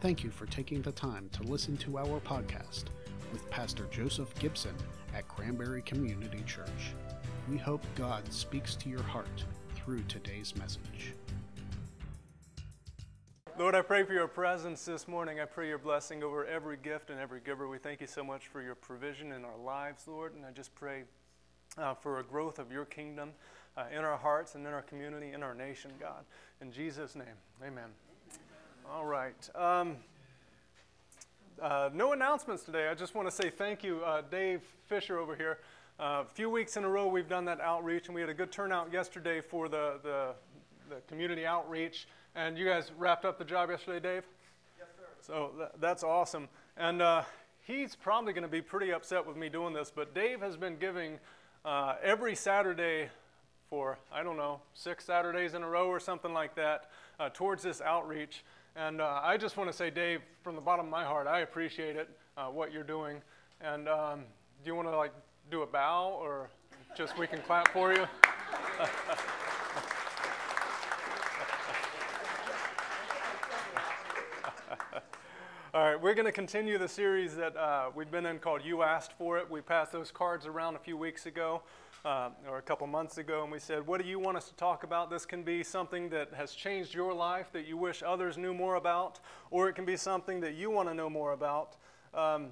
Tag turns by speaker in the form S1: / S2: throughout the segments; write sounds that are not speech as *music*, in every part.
S1: Thank you for taking the time to listen to our podcast with Pastor Joseph Gibson at Cranberry Community Church. We hope God speaks to your heart through today's message.
S2: Lord, I pray for your presence this morning. I pray your blessing over every gift and every giver. We thank you so much for your provision in our lives, Lord, and I just pray uh, for a growth of your kingdom uh, in our hearts and in our community, in our nation, God. In Jesus' name, amen. All right. Um, uh, no announcements today. I just want to say thank you, uh, Dave Fisher over here. Uh, a few weeks in a row, we've done that outreach, and we had a good turnout yesterday for the, the, the community outreach. And you guys wrapped up the job yesterday, Dave?
S3: Yes, sir.
S2: So th- that's awesome. And uh, he's probably going to be pretty upset with me doing this, but Dave has been giving uh, every Saturday for, I don't know, six Saturdays in a row or something like that uh, towards this outreach. And uh, I just want to say, Dave, from the bottom of my heart, I appreciate it, uh, what you're doing. And um, do you want to like do a bow or just we can clap for you? *laughs* All right, we're going to continue the series that uh, we've been in called You Asked For It. We passed those cards around a few weeks ago uh, or a couple months ago, and we said, What do you want us to talk about? This can be something that has changed your life that you wish others knew more about, or it can be something that you want to know more about. Um,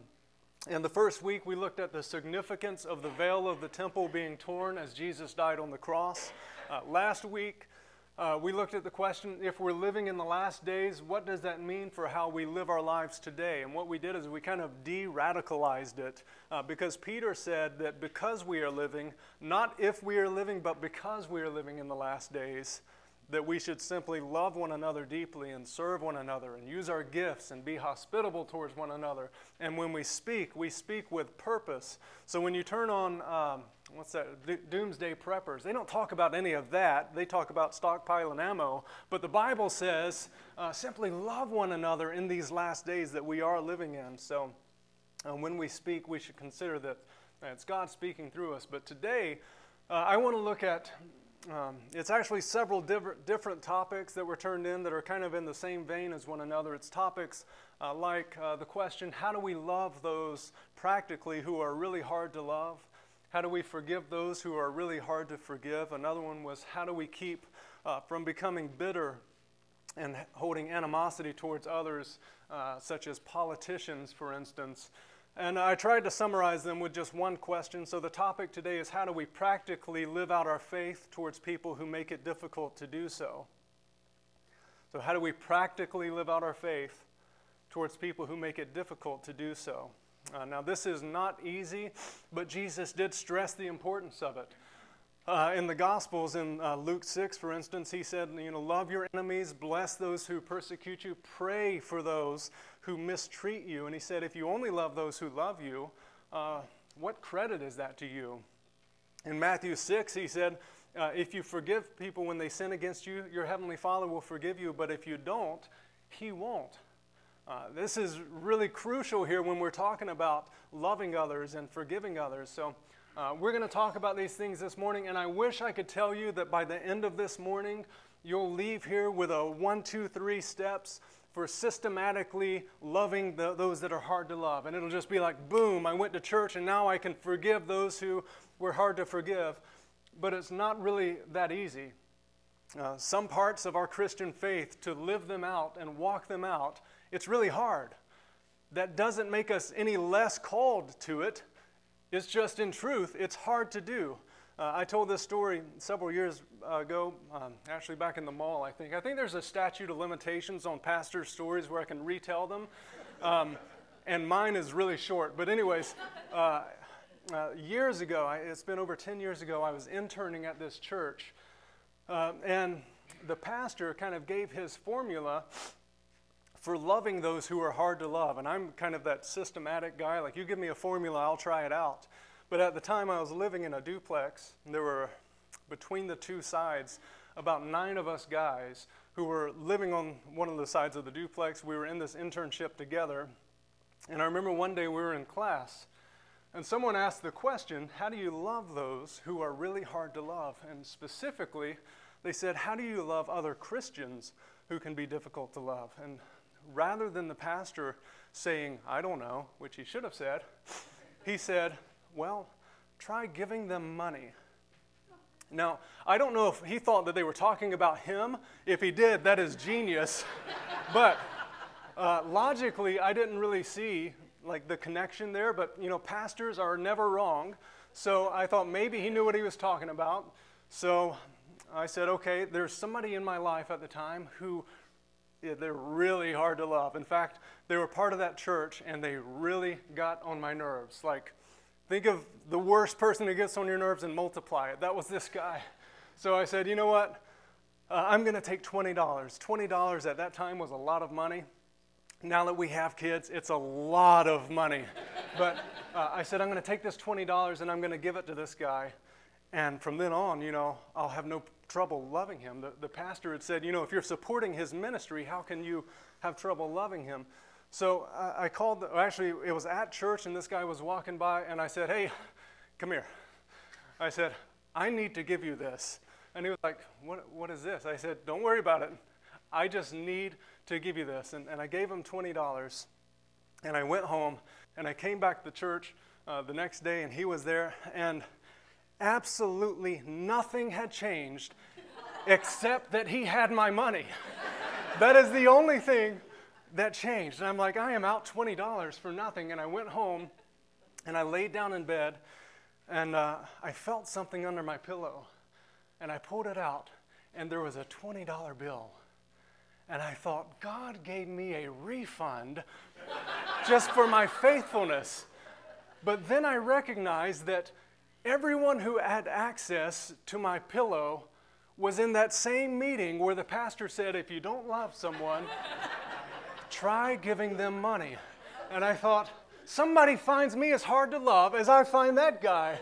S2: in the first week, we looked at the significance of the veil of the temple being torn as Jesus died on the cross. Uh, last week, uh, we looked at the question if we're living in the last days, what does that mean for how we live our lives today? And what we did is we kind of de radicalized it uh, because Peter said that because we are living, not if we are living, but because we are living in the last days, that we should simply love one another deeply and serve one another and use our gifts and be hospitable towards one another. And when we speak, we speak with purpose. So when you turn on, um, what's that, Do- Doomsday Preppers, they don't talk about any of that. They talk about stockpiling ammo. But the Bible says uh, simply love one another in these last days that we are living in. So uh, when we speak, we should consider that it's God speaking through us. But today, uh, I want to look at um, it's actually several different, different topics that were turned in that are kind of in the same vein as one another. It's topics uh, like uh, the question how do we love those practically who are really hard to love? How do we forgive those who are really hard to forgive? Another one was how do we keep uh, from becoming bitter and holding animosity towards others, uh, such as politicians, for instance? And I tried to summarize them with just one question. So the topic today is how do we practically live out our faith towards people who make it difficult to do so? So, how do we practically live out our faith towards people who make it difficult to do so? Uh, now, this is not easy, but Jesus did stress the importance of it. Uh, in the Gospels, in uh, Luke 6, for instance, he said, You know, love your enemies, bless those who persecute you, pray for those who mistreat you. And he said, If you only love those who love you, uh, what credit is that to you? In Matthew 6, he said, uh, If you forgive people when they sin against you, your heavenly Father will forgive you, but if you don't, he won't. Uh, this is really crucial here when we're talking about loving others and forgiving others. So, uh, we're going to talk about these things this morning, and I wish I could tell you that by the end of this morning, you'll leave here with a one, two, three steps for systematically loving the, those that are hard to love. And it'll just be like, boom, I went to church, and now I can forgive those who were hard to forgive. But it's not really that easy. Uh, some parts of our Christian faith, to live them out and walk them out, it's really hard. That doesn't make us any less called to it. It's just in truth, it's hard to do. Uh, I told this story several years ago, um, actually back in the mall, I think. I think there's a statute of limitations on pastor stories where I can retell them. Um, and mine is really short. But, anyways, uh, uh, years ago, I, it's been over 10 years ago, I was interning at this church. Uh, and the pastor kind of gave his formula for loving those who are hard to love. And I'm kind of that systematic guy. Like, you give me a formula, I'll try it out. But at the time, I was living in a duplex. And there were, between the two sides, about nine of us guys who were living on one of the sides of the duplex. We were in this internship together. And I remember one day we were in class, and someone asked the question How do you love those who are really hard to love? And specifically, they said, How do you love other Christians who can be difficult to love? And rather than the pastor saying, I don't know, which he should have said, he said, Well, try giving them money. Now, I don't know if he thought that they were talking about him. If he did, that is genius. *laughs* but uh, logically, I didn't really see like the connection there. But you know, pastors are never wrong, so I thought maybe he knew what he was talking about. So I said, okay, there's somebody in my life at the time who they're really hard to love. In fact, they were part of that church, and they really got on my nerves. Like Think of the worst person who gets on your nerves and multiply it. That was this guy. So I said, you know what? Uh, I'm going to take $20. $20 at that time was a lot of money. Now that we have kids, it's a lot of money. *laughs* but uh, I said, I'm going to take this $20 and I'm going to give it to this guy. And from then on, you know, I'll have no trouble loving him. The, the pastor had said, you know, if you're supporting his ministry, how can you have trouble loving him? So I, I called, the, actually, it was at church, and this guy was walking by, and I said, Hey, come here. I said, I need to give you this. And he was like, What, what is this? I said, Don't worry about it. I just need to give you this. And, and I gave him $20. And I went home, and I came back to church uh, the next day, and he was there, and absolutely nothing had changed except that he had my money. that is the only thing that changed. And I'm like, I am out $20 for nothing. And I went home and I laid down in bed and uh, I felt something under my pillow. And I pulled it out and there was a $20 bill. And I thought, God gave me a refund just for my faithfulness. But then I recognized that everyone who had access to my pillow was in that same meeting where the pastor said, if you don't love someone, try giving them money. And I thought, somebody finds me as hard to love as I find that guy.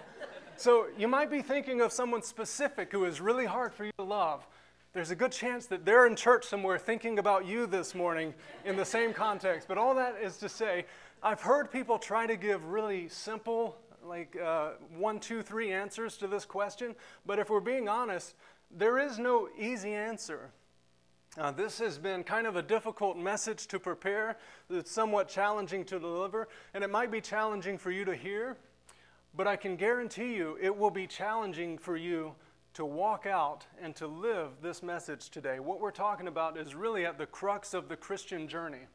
S2: So you might be thinking of someone specific who is really hard for you to love. There's a good chance that they're in church somewhere thinking about you this morning in the same context. But all that is to say, I've heard people try to give really simple, like uh, one, two, three answers to this question. But if we're being honest, there is no easy answer. Uh, this has been kind of a difficult message to prepare. It's somewhat challenging to deliver, and it might be challenging for you to hear, but I can guarantee you it will be challenging for you to walk out and to live this message today. What we're talking about is really at the crux of the Christian journey.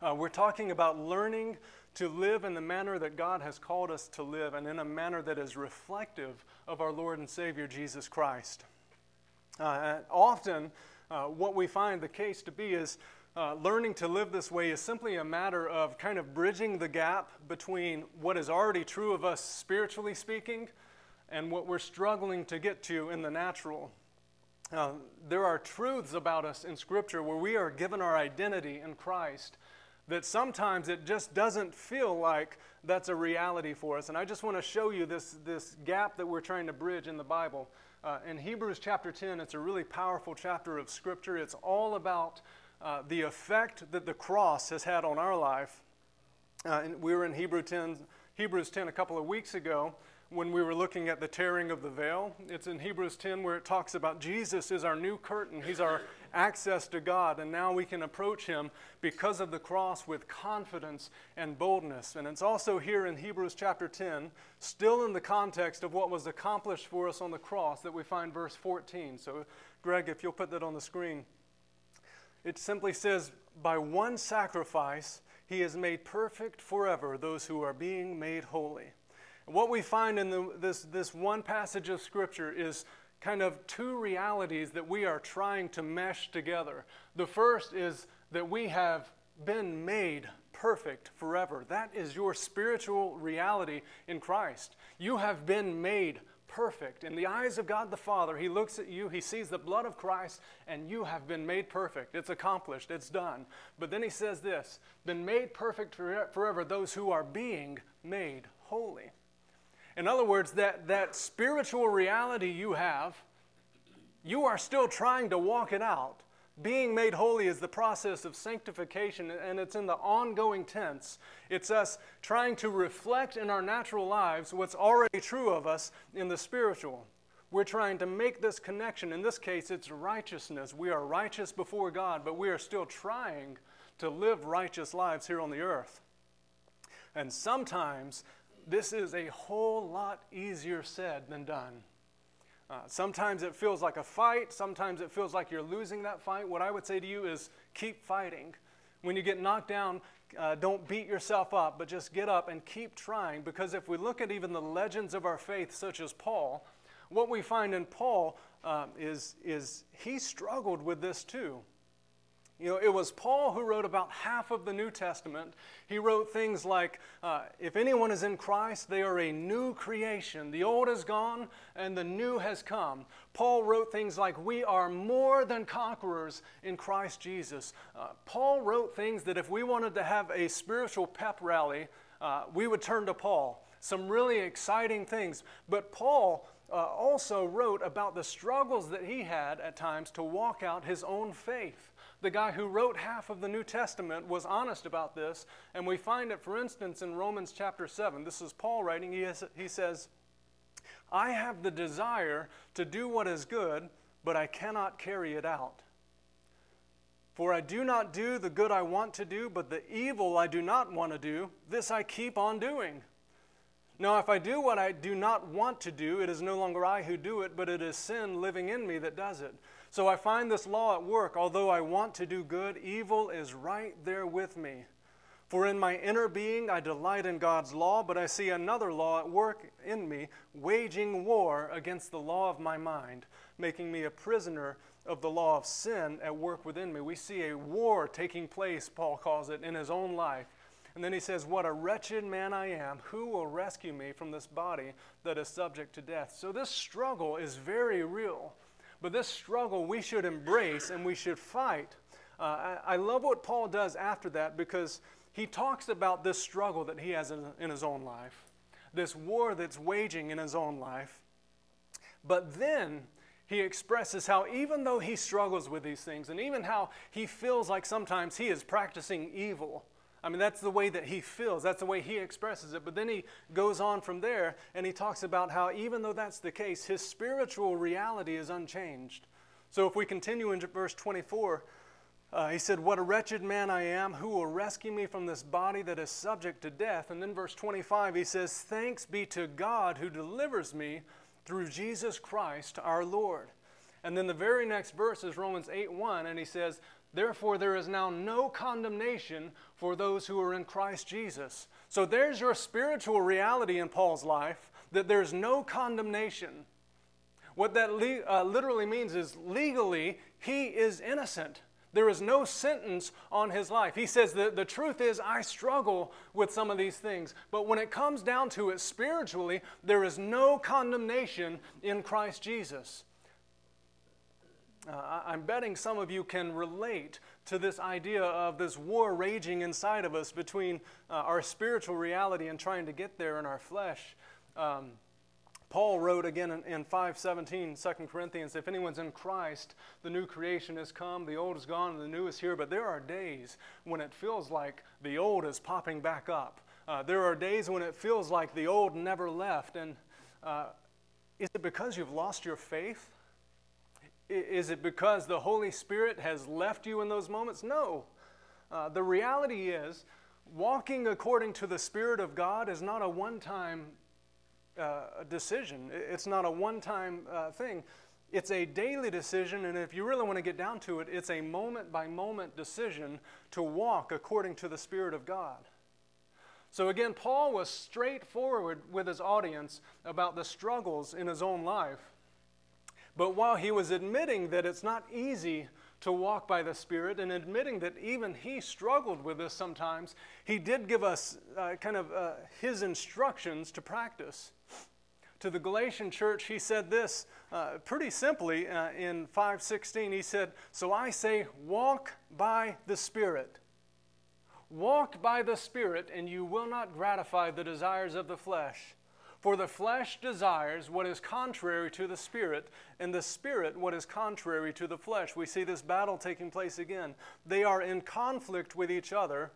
S2: Uh, we're talking about learning to live in the manner that God has called us to live and in a manner that is reflective of our Lord and Savior Jesus Christ. Uh, often, uh, what we find the case to be is uh, learning to live this way is simply a matter of kind of bridging the gap between what is already true of us spiritually speaking and what we're struggling to get to in the natural. Uh, there are truths about us in Scripture where we are given our identity in Christ that sometimes it just doesn't feel like that's a reality for us. And I just want to show you this, this gap that we're trying to bridge in the Bible. Uh, in Hebrews chapter 10, it's a really powerful chapter of Scripture. It's all about uh, the effect that the cross has had on our life. Uh, and we were in Hebrew 10, Hebrews 10 a couple of weeks ago when we were looking at the tearing of the veil. It's in Hebrews 10 where it talks about Jesus is our new curtain, He's our access to God, and now we can approach Him because of the cross with confidence and boldness. And it's also here in Hebrews chapter 10, still in the context of what was accomplished for us on the cross, that we find verse 14. So, Greg, if you'll put that on the screen, it simply says, By one sacrifice, He has made perfect forever those who are being made holy. What we find in the, this, this one passage of Scripture is kind of two realities that we are trying to mesh together. The first is that we have been made perfect forever. That is your spiritual reality in Christ. You have been made perfect. In the eyes of God the Father, He looks at you, He sees the blood of Christ, and you have been made perfect. It's accomplished, it's done. But then He says this been made perfect forever those who are being made holy. In other words, that, that spiritual reality you have, you are still trying to walk it out. Being made holy is the process of sanctification, and it's in the ongoing tense. It's us trying to reflect in our natural lives what's already true of us in the spiritual. We're trying to make this connection. In this case, it's righteousness. We are righteous before God, but we are still trying to live righteous lives here on the earth. And sometimes this is a whole lot easier said than done. Uh, sometimes it feels like a fight. Sometimes it feels like you're losing that fight. What I would say to you is keep fighting. When you get knocked down, uh, don't beat yourself up, but just get up and keep trying. Because if we look at even the legends of our faith, such as Paul, what we find in Paul uh, is, is he struggled with this too. You know, it was Paul who wrote about half of the New Testament. He wrote things like, uh, If anyone is in Christ, they are a new creation. The old is gone and the new has come. Paul wrote things like, We are more than conquerors in Christ Jesus. Uh, Paul wrote things that if we wanted to have a spiritual pep rally, uh, we would turn to Paul. Some really exciting things. But Paul uh, also wrote about the struggles that he had at times to walk out his own faith the guy who wrote half of the New Testament, was honest about this. And we find it, for instance, in Romans chapter 7. This is Paul writing. He, has, he says, I have the desire to do what is good, but I cannot carry it out. For I do not do the good I want to do, but the evil I do not want to do, this I keep on doing. Now, if I do what I do not want to do, it is no longer I who do it, but it is sin living in me that does it. So I find this law at work. Although I want to do good, evil is right there with me. For in my inner being I delight in God's law, but I see another law at work in me, waging war against the law of my mind, making me a prisoner of the law of sin at work within me. We see a war taking place, Paul calls it, in his own life. And then he says, What a wretched man I am. Who will rescue me from this body that is subject to death? So this struggle is very real. But this struggle we should embrace and we should fight. Uh, I, I, love what Paul does after that because he talks about this struggle that he has in, in his own life, this war that's waging in his own life. But then he expresses how, even though he struggles with these things, and even how he feels like sometimes he is practicing evil, I mean, that's the way that he feels, that's the way he expresses it. But then he goes on from there and he talks about how, even though that's the case, his spiritual reality is unchanged. So if we continue in verse 24, uh, he said, What a wretched man I am. Who will rescue me from this body that is subject to death? And then verse 25, he says, Thanks be to God who delivers me through Jesus Christ our Lord. And then the very next verse is Romans 8 1, and he says, Therefore, there is now no condemnation for those who are in Christ Jesus. So there's your spiritual reality in Paul's life that there's no condemnation. What that le- uh, literally means is legally, he is innocent. There is no sentence on his life. He says the truth is, I struggle with some of these things. But when it comes down to it spiritually, there is no condemnation in Christ Jesus. Uh, I'm betting some of you can relate to this idea of this war raging inside of us between uh, our spiritual reality and trying to get there in our flesh. Um, Paul wrote again in, in 517, 2 Corinthians, if anyone's in Christ, the new creation has come, the old is gone, and the new is here. But there are days when it feels like the old is popping back up. Uh, there are days when it feels like the old never left. And uh, is it because you've lost your faith? Is it because the Holy Spirit has left you in those moments? No. Uh, the reality is, walking according to the Spirit of God is not a one time uh, decision, it's not a one time uh, thing. It's a daily decision, and if you really want to get down to it, it's a moment by moment decision to walk according to the Spirit of God. So again, Paul was straightforward with his audience about the struggles in his own life. But while he was admitting that it's not easy to walk by the Spirit and admitting that even he struggled with this sometimes, he did give us uh, kind of uh, his instructions to practice. To the Galatian church, he said this uh, pretty simply uh, in 5:16. He said, "So I say, walk by the Spirit. Walk by the Spirit, and you will not gratify the desires of the flesh." For the flesh desires what is contrary to the spirit, and the spirit what is contrary to the flesh. We see this battle taking place again. They are in conflict with each other.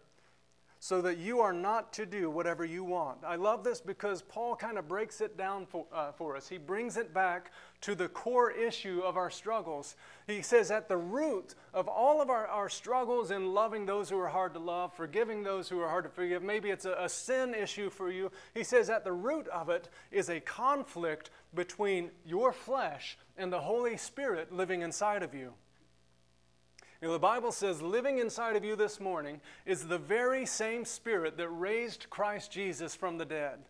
S2: So that you are not to do whatever you want. I love this because Paul kind of breaks it down for, uh, for us. He brings it back to the core issue of our struggles. He says, at the root of all of our, our struggles in loving those who are hard to love, forgiving those who are hard to forgive, maybe it's a, a sin issue for you. He says, at the root of it is a conflict between your flesh and the Holy Spirit living inside of you. You know, the Bible says living inside of you this morning is the very same spirit that raised Christ Jesus from the dead.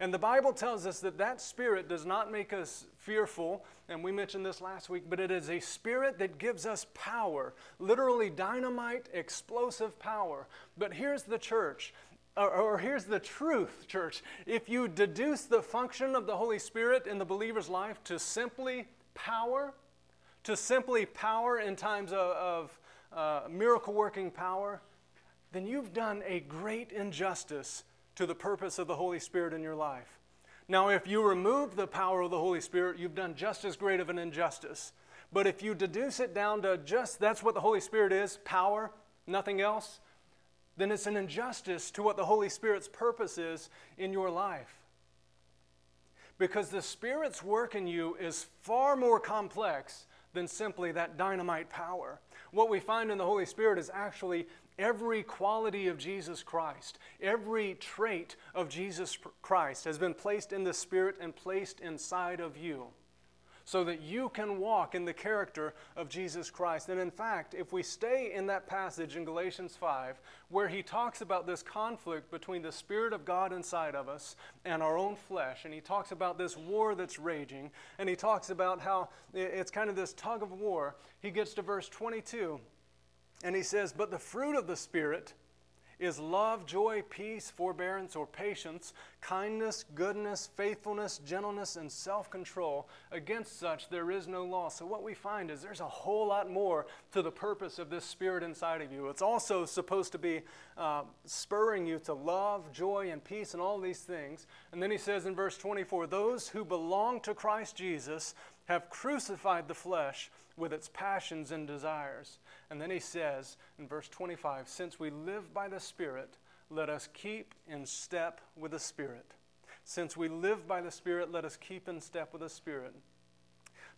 S2: And the Bible tells us that that spirit does not make us fearful, and we mentioned this last week, but it is a spirit that gives us power, literally dynamite, explosive power. But here's the church. Or, or, here's the truth, church. If you deduce the function of the Holy Spirit in the believer's life to simply power, to simply power in times of, of uh, miracle working power, then you've done a great injustice to the purpose of the Holy Spirit in your life. Now, if you remove the power of the Holy Spirit, you've done just as great of an injustice. But if you deduce it down to just that's what the Holy Spirit is power, nothing else then it's an injustice to what the Holy Spirit's purpose is in your life. Because the Spirit's work in you is far more complex than simply that dynamite power. What we find in the Holy Spirit is actually every quality of Jesus Christ, every trait of Jesus Christ has been placed in the Spirit and placed inside of you so that you can walk in the character of Jesus Christ. And in fact, if we stay in that passage in Galatians 5, where he talks about this conflict between the Spirit of God inside of us and our own flesh, and he talks about this war that's raging, and he talks about how it's kind of this tug of war, he gets to verse 22, and he says, But the fruit of the Spirit, is love, joy, peace, forbearance, or patience, kindness, goodness, faithfulness, gentleness, and self control. Against such there is no law. So, what we find is there's a whole lot more to the purpose of this spirit inside of you. It's also supposed to be uh, spurring you to love, joy, and peace, and all these things. And then he says in verse 24 those who belong to Christ Jesus have crucified the flesh with its passions and desires. And then he says in verse 25, Since we live by the Spirit, let us keep in step with the Spirit. Since we live by the Spirit, let us keep in step with the Spirit.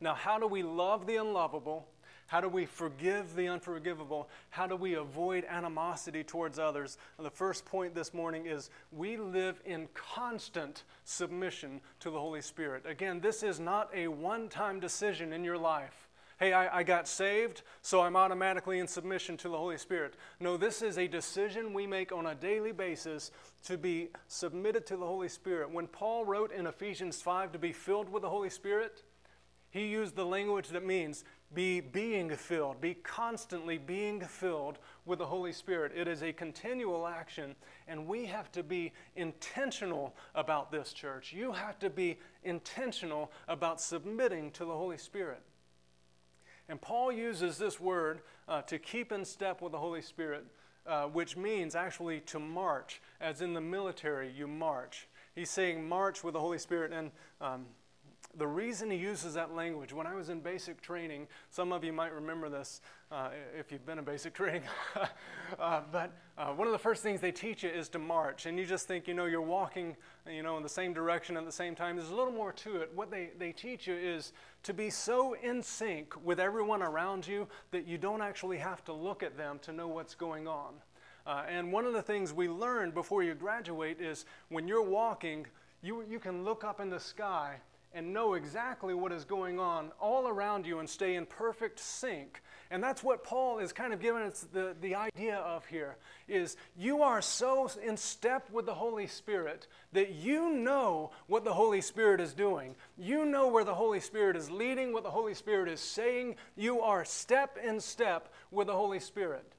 S2: Now, how do we love the unlovable? How do we forgive the unforgivable? How do we avoid animosity towards others? And the first point this morning is we live in constant submission to the Holy Spirit. Again, this is not a one time decision in your life hey, I, I, got saved, so I'm automatically in submission to the Holy Spirit. No, this is a decision we make on a daily basis to be submitted to the Holy Spirit. When Paul wrote in Ephesians 5 to be filled with the Holy Spirit, he used the language that means be being filled, be constantly being filled with the Holy Spirit. It is a continual action, and we have to be intentional about this, church. You have to be intentional about submitting to the Holy Spirit. And Paul uses this word uh, to keep in step with the Holy Spirit, uh, which means actually to march, as in the military, you march. He's saying march with the Holy Spirit. And um, the reason he uses that language, when I was in basic training, some of you might remember this uh, if you've been in basic *laughs* training, *laughs* uh, but uh, one of the first things they teach you is to march. And you just think, you know, you're walking, you know, in the same direction at the same time. There's a little more to it. What they, they teach you is to be so in sync with everyone around you that you don't actually have to look at them to know what's going on. Uh, and one of the things we learn before you graduate is when you're walking, you, you can look up in the sky and know exactly what is going on all around you and stay in perfect sync. And that's what Paul is kind of giving us the, the idea of here is you are so in step with the Holy Spirit that you know what the Holy Spirit is doing. You know where the Holy Spirit is leading, what the Holy Spirit is saying. You are step in step with the Holy Spirit.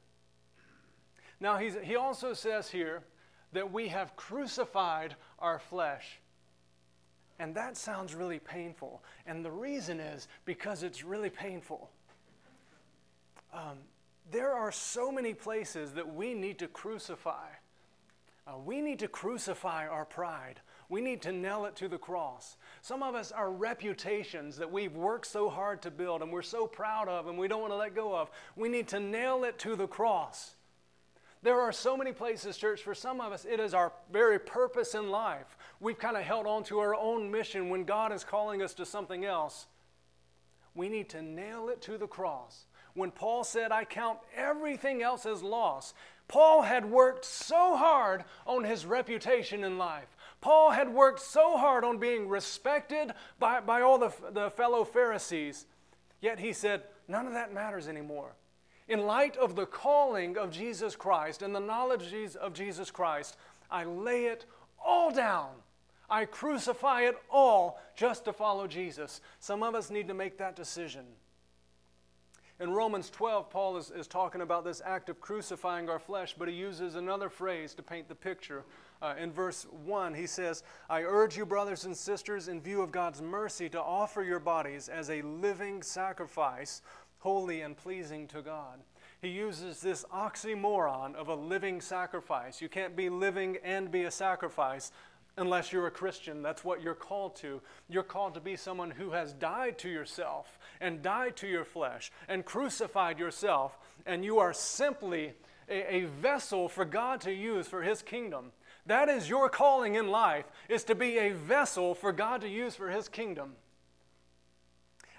S2: Now, he also says here that we have crucified our flesh. And that sounds really painful. And the reason is because it's really painful. Um, there are so many places that we need to crucify. Uh, we need to crucify our pride. We need to nail it to the cross. Some of us, our reputations that we've worked so hard to build and we're so proud of and we don't want to let go of, we need to nail it to the cross. There are so many places, church, for some of us, it is our very purpose in life. We've kind of held on to our own mission when God is calling us to something else. We need to nail it to the cross. When Paul said, I count everything else as loss, Paul had worked so hard on his reputation in life. Paul had worked so hard on being respected by, by all the, the fellow Pharisees. Yet he said, none of that matters anymore. In light of the calling of Jesus Christ and the knowledge of Jesus Christ, I lay it all down. I crucify it all just to follow Jesus. Some of us need to make that decision. In Romans 12, Paul is, is talking about this act of crucifying our flesh, but he uses another phrase to paint the picture. Uh, in verse 1, he says, I urge you, brothers and sisters, in view of God's mercy, to offer your bodies as a living sacrifice, holy and pleasing to God. He uses this oxymoron of a living sacrifice. You can't be living and be a sacrifice unless you're a Christian. That's what you're called to. You're called to be someone who has died to yourself and died to your flesh and crucified yourself, and you are simply a, a, vessel for God to use for His kingdom. That is your calling in life, is to be a vessel for God to use for His kingdom.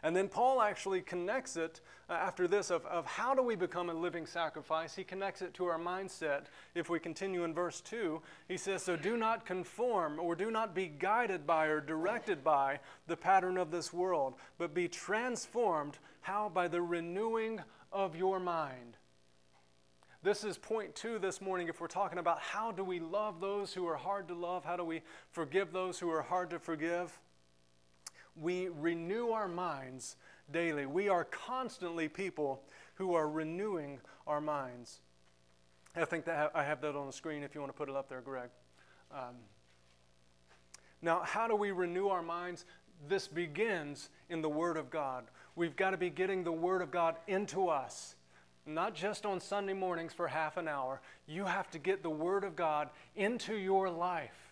S2: And then Paul actually connects it uh, after this of, of how do we become a living sacrifice. He connects it to our mindset. If we continue in verse 2, he says, So do not conform or do not be guided by or directed by the pattern of this world, but be transformed. How? By the renewing of your mind. This is point two this morning if we're talking about how do we love those who are hard to love? How do we forgive those who are hard to forgive? We renew our minds daily. We are constantly people who are renewing our minds. I think that I have that on the screen if you want to put it up there, Greg. Um, now, how do we renew our minds? This begins in the Word of God. We've got to be getting the Word of God into us, not just on Sunday mornings for half an hour. You have to get the Word of God into your life.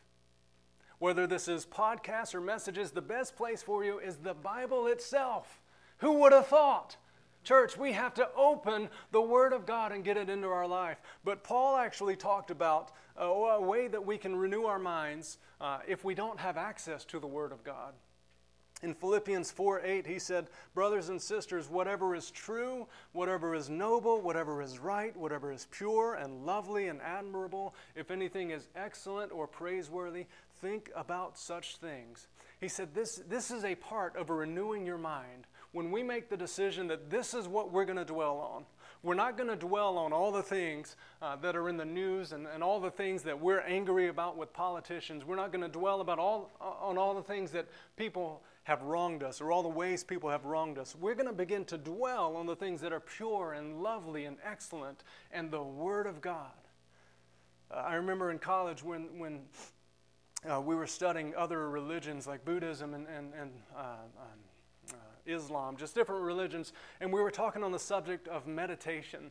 S2: Whether this is podcasts or messages, the best place for you is the Bible itself. Who would have thought? Church, we have to open the Word of God and get it into our life. But Paul actually talked about uh, a way that we can renew our minds uh, if we don't have access to the Word of God. In Philippians 4 8, he said, Brothers and sisters, whatever is true, whatever is noble, whatever is right, whatever is pure and lovely and admirable, if anything is excellent or praiseworthy, think about such things. He said, this, this is a part of renewing your mind. When we make the decision that this is what we're going to dwell on, we're not going to dwell on all the things uh, that are in the news and, and all the things that we're angry about with politicians. We're not going to dwell about all, on all the things that people have wronged us or all the ways people have wronged us. We're going to begin to dwell on the things that are pure and lovely and excellent and the Word of God. Uh, I remember in college when, when uh, we were studying other religions like Buddhism and, and, and uh, um, uh, Islam, just different religions, and we were talking on the subject of meditation.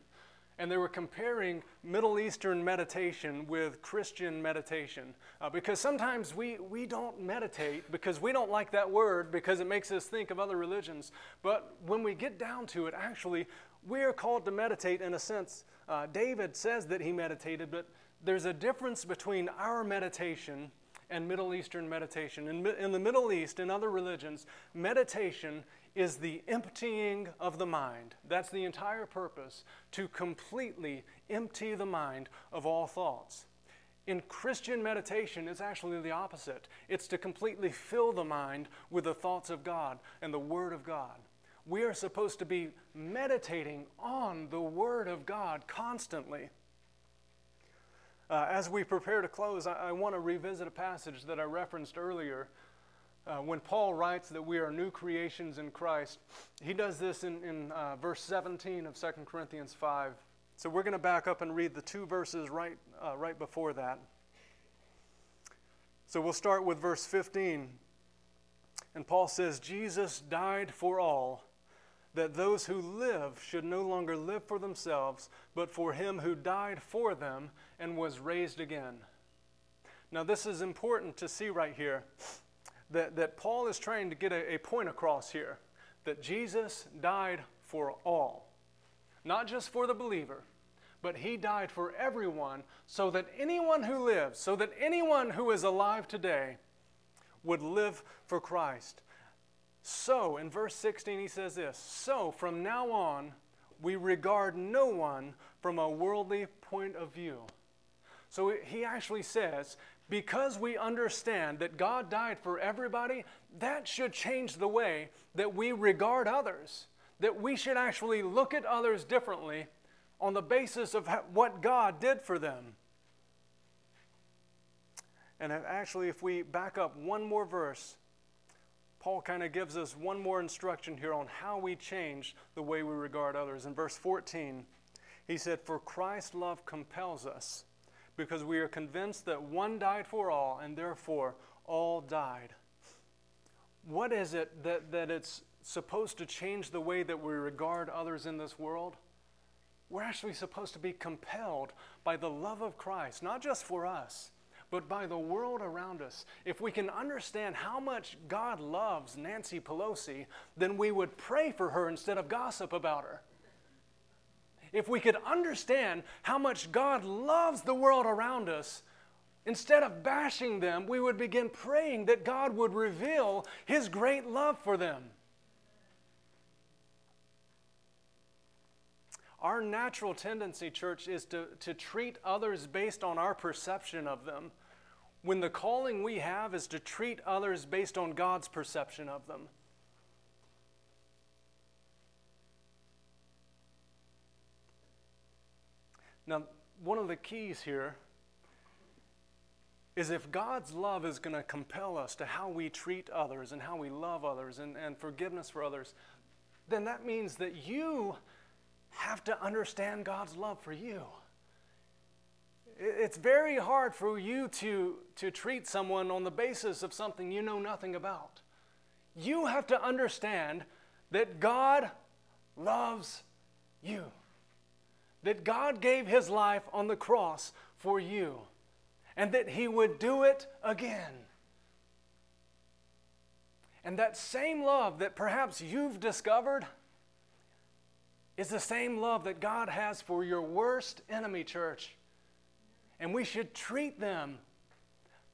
S2: And they were comparing Middle Eastern meditation with Christian meditation. Uh, because sometimes we, we don't meditate because we don't like that word because it makes us think of other religions. But when we get down to it, actually, we are called to meditate in a sense. Uh, David says that he meditated, but there's a difference between our meditation and Middle Eastern meditation. In, in the Middle East, and other religions, meditation is the emptying of the mind. That's the entire purpose, to completely empty the mind of all thoughts. In Christian meditation, it's actually the opposite. It's to completely fill the mind with the thoughts of God and the Word of God. We are supposed to be meditating on the Word of God constantly. Uh, as we prepare to close, I, I want to revisit a passage that I referenced earlier. Uh, when Paul writes that we are new creations in Christ, he does this in, in uh, verse 17 of 2 Corinthians 5. So we're going to back up and read the two verses right, uh, right before that. So we'll start with verse 15. And Paul says, Jesus died for all that those who live should no longer live for themselves, but for him who died for them and was raised again. Now, this is important to see right here that, that Paul is trying to get a, a point across here that Jesus died for all, not just for the believer, but he died for everyone so that anyone who lives, so that anyone who is alive today would live for Christ. So, in verse 16, he says this So, from now on, we regard no one from a worldly point of view. So, he actually says, because we understand that God died for everybody, that should change the way that we regard others. That we should actually look at others differently on the basis of what God did for them. And actually, if we back up one more verse, Paul kind of gives us one more instruction here on how we change the way we regard others. In verse 14, he said, For Christ's love compels us, because we are convinced that one died for all, and therefore all died. What is it that, that it's supposed to change the way that we regard others in this world? We're actually supposed to be compelled by the love of Christ, not just for us, but by the world around us. If we can understand how much God loves Nancy Pelosi, then we would pray for her instead of gossip about her. If we could understand how much God loves the world around us, instead of bashing them, we would begin praying that God would reveal His great love for them. Our natural tendency, church, is to, to treat others based on our perception of them when the calling we have is to treat others based on God's perception of them. Now, one of the keys here is if God's love is going to compel us to how we treat others and how we love others and, and forgiveness for others, then that means that you have to understand God's love for you. It's very hard for you to, to treat someone on the basis of something you know nothing about. You have to understand that God loves you, that God gave his life on the cross for you, and that he would do it again. And that same love that perhaps you've discovered is the same love that God has for your worst enemy, church and we should treat them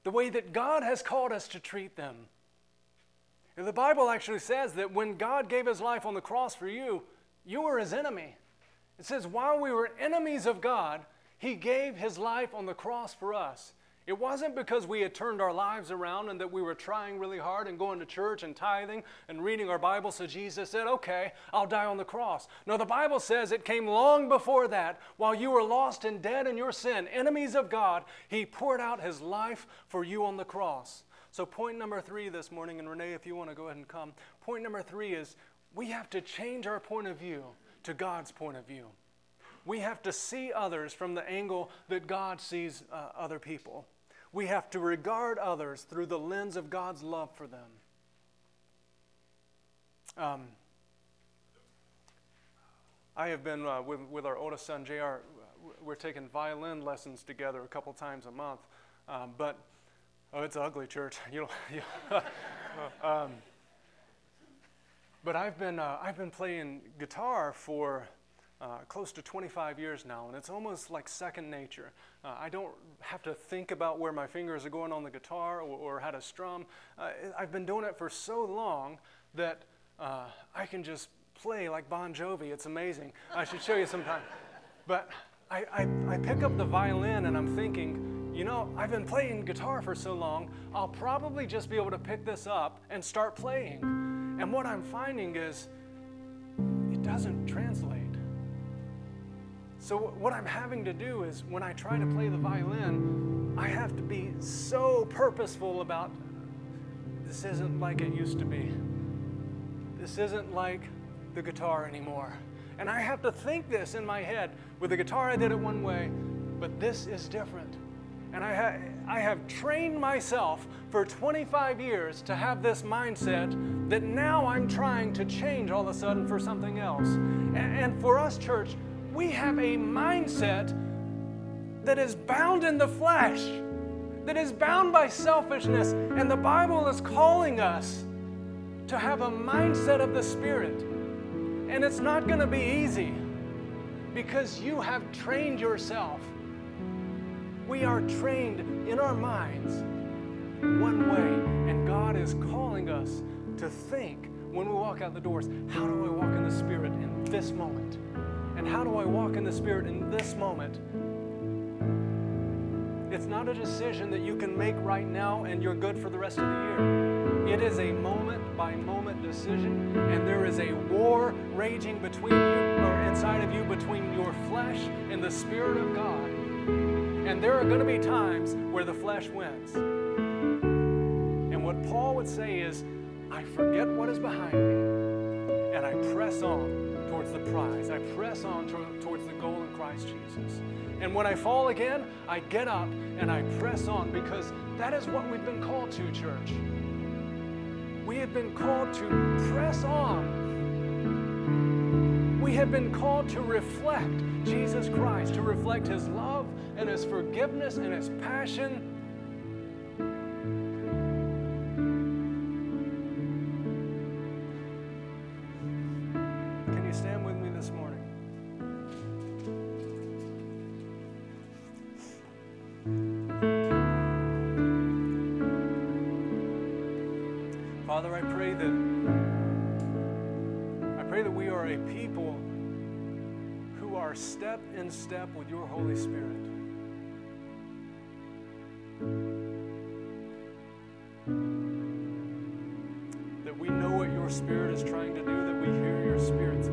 S2: the way that God has called us to treat them. And the Bible actually says that when God gave his life on the cross for you, you were his enemy. It says, while we were enemies of God, he gave his life on the cross for us. It wasn't because we had turned our lives around and that we were trying really hard and going to church and tithing and reading our Bible, so Jesus said, Okay, I'll die on the cross. No, the Bible says it came long before that. While you were lost and dead in your sin, enemies of God, He poured out His life for you on the cross. So, point number three this morning, and Renee, if you want to go ahead and come, point number three is we have to change our point of view to God's point of view. We have to see others from the angle that God sees uh, other people. We have to regard others through the lens of God's love for them. Um, I have been uh, with, with our oldest son, JR. We're taking violin lessons together a couple times a month. Um, but, oh, it's ugly, church. *laughs* You know, *laughs* *laughs* um, but I've been, uh, I've been playing guitar for uh, close to 25 years now, and it's almost like second nature. Uh, I don't have to think about where my fingers are going on the guitar or, or how to strum. Uh, I've been doing it for so long that uh, I can just play like Bon Jovi. It's amazing. I should show you sometime. But I, I, I pick up the violin and I'm thinking, you know, I've been playing guitar for so long, I'll probably just be able to pick this up and start playing. And what I'm finding is it doesn't translate. So, what I'm having to do is when I try to play the violin, I have to be so purposeful about this isn't like it used to be. This isn't like the guitar anymore. And I have to think this in my head. With the guitar, I did it one way, but this is different. And I, ha- I have trained myself for 25 years to have this mindset that now I'm trying to change all of a sudden for something else. and, and for us, church, we have a mindset that is bound in the flesh, that is bound by selfishness. And the Bible is calling us to have a mindset of the Spirit. And it's not going to be easy. because you have trained yourself. We are trained in our minds one way, and God is calling us to think when we walk out the doors how do I walk in the Spirit in this moment? And how do I walk in the Spirit in this moment? It's not a decision that you can make right now and you're good for the rest of the year. It is a moment by moment decision, and there is a war raging between you or inside of you between your flesh and the Spirit of God. And there are going to be times where the flesh wins. And what Paul would say is, I forget what is behind me and I press on towards the prize. I press on to- towards the goal in Christ Jesus. And when I fall again, I get up and I press on because that is what we've been called to, church. We have been called to press on. We have been called to reflect Jesus Christ, to reflect His love and His forgiveness and His passion. Spirit is trying to do, that we hear your Spirit's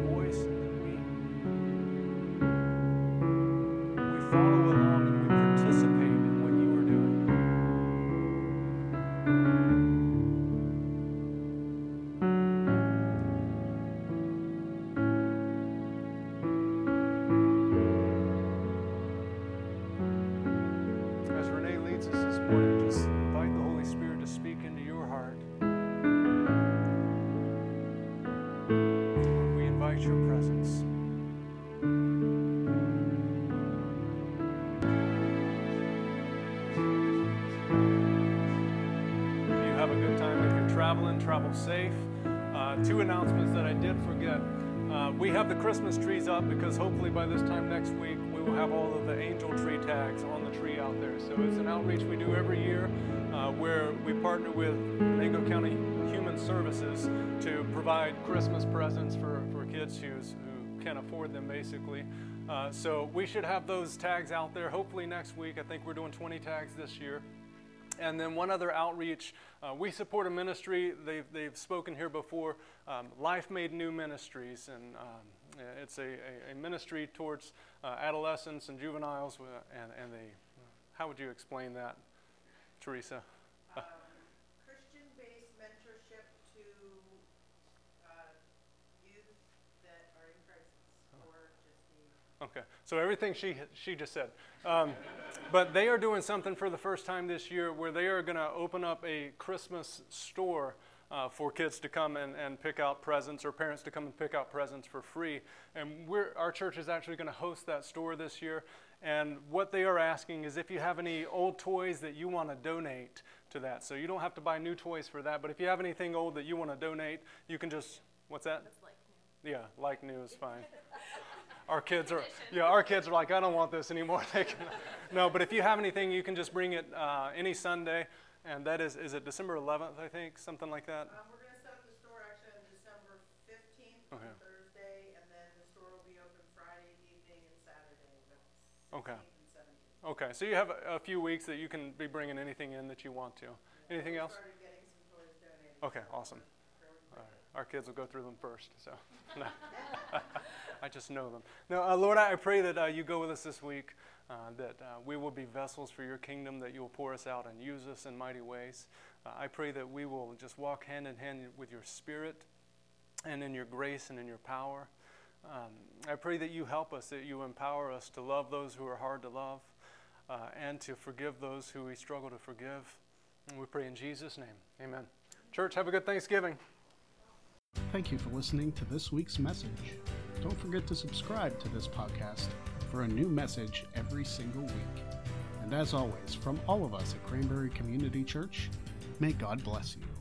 S2: because hopefully by this time next week we will have all of the angel tree tags on the tree out there. So it's an outreach we do every year uh, where we partner with Mango County Human Services to provide Christmas presents for, for kids who's, who can't afford them basically. Uh, so we should have those tags out there hopefully next week. I think we're doing 20 tags this year. And then one other outreach, uh, we support a ministry, they've, they've spoken here before, um, Life Made New Ministries. And um, it's a, a, a ministry towards uh, adolescents and juveniles. uh, And, and they, how would you explain that, Teresa?
S3: um, Christian-based mentorship to uh, youth that are in crisis, or just the
S2: Okay, so everything she, she just said. Um, but they are doing something for the first time this year where they are going to open up a Christmas store uh, for kids to come and, and pick out presents or parents to come and pick out presents for free. And we're, our church is actually going to host that store this year. And what they are asking is if you have any old toys that you want to donate to that. So you don't have to buy new toys for that, but if you have anything old that you want to donate, you can just, what's that? Yeah, like new is fine. *laughs* Our kids are, yeah, our kids are like, I don't want this anymore. *laughs* They can, no, but if you have anything, you can just bring it uh, any Sunday, and that is, is it December 11th, I think, something like that?
S3: Um, we're gonna set up the store actually on December fifteenth, on
S2: Okay.
S3: Thursday, and then the store will be open Friday evening and Saturday,
S2: Okay.
S3: and.
S2: Okay, so you have a, a few weeks that you can be bringing anything in that you want to. Anything
S3: We
S2: else?
S3: Started getting some toys donated.
S2: Okay, awesome.
S3: sure we can
S2: All right. Our kids will go through them first, so. *laughs* No. *laughs* I just know them. No, uh, Lord, I pray that uh, you go with us this week, uh, that uh, we will be vessels for your kingdom, that you will pour us out and use us in mighty ways. Uh, I pray that we will just walk hand in hand with your spirit and in your grace and in your power. Um, I pray that you help us, that you empower us to love those who are hard to love uh, and to forgive those who we struggle to forgive. And we pray in Jesus' name. Amen. Church, have a good Thanksgiving.
S1: Thank you for listening to this week's message. Don't forget to subscribe to this podcast for a new message every single week. And as always, from all of us at Cranberry Community Church, may God bless you.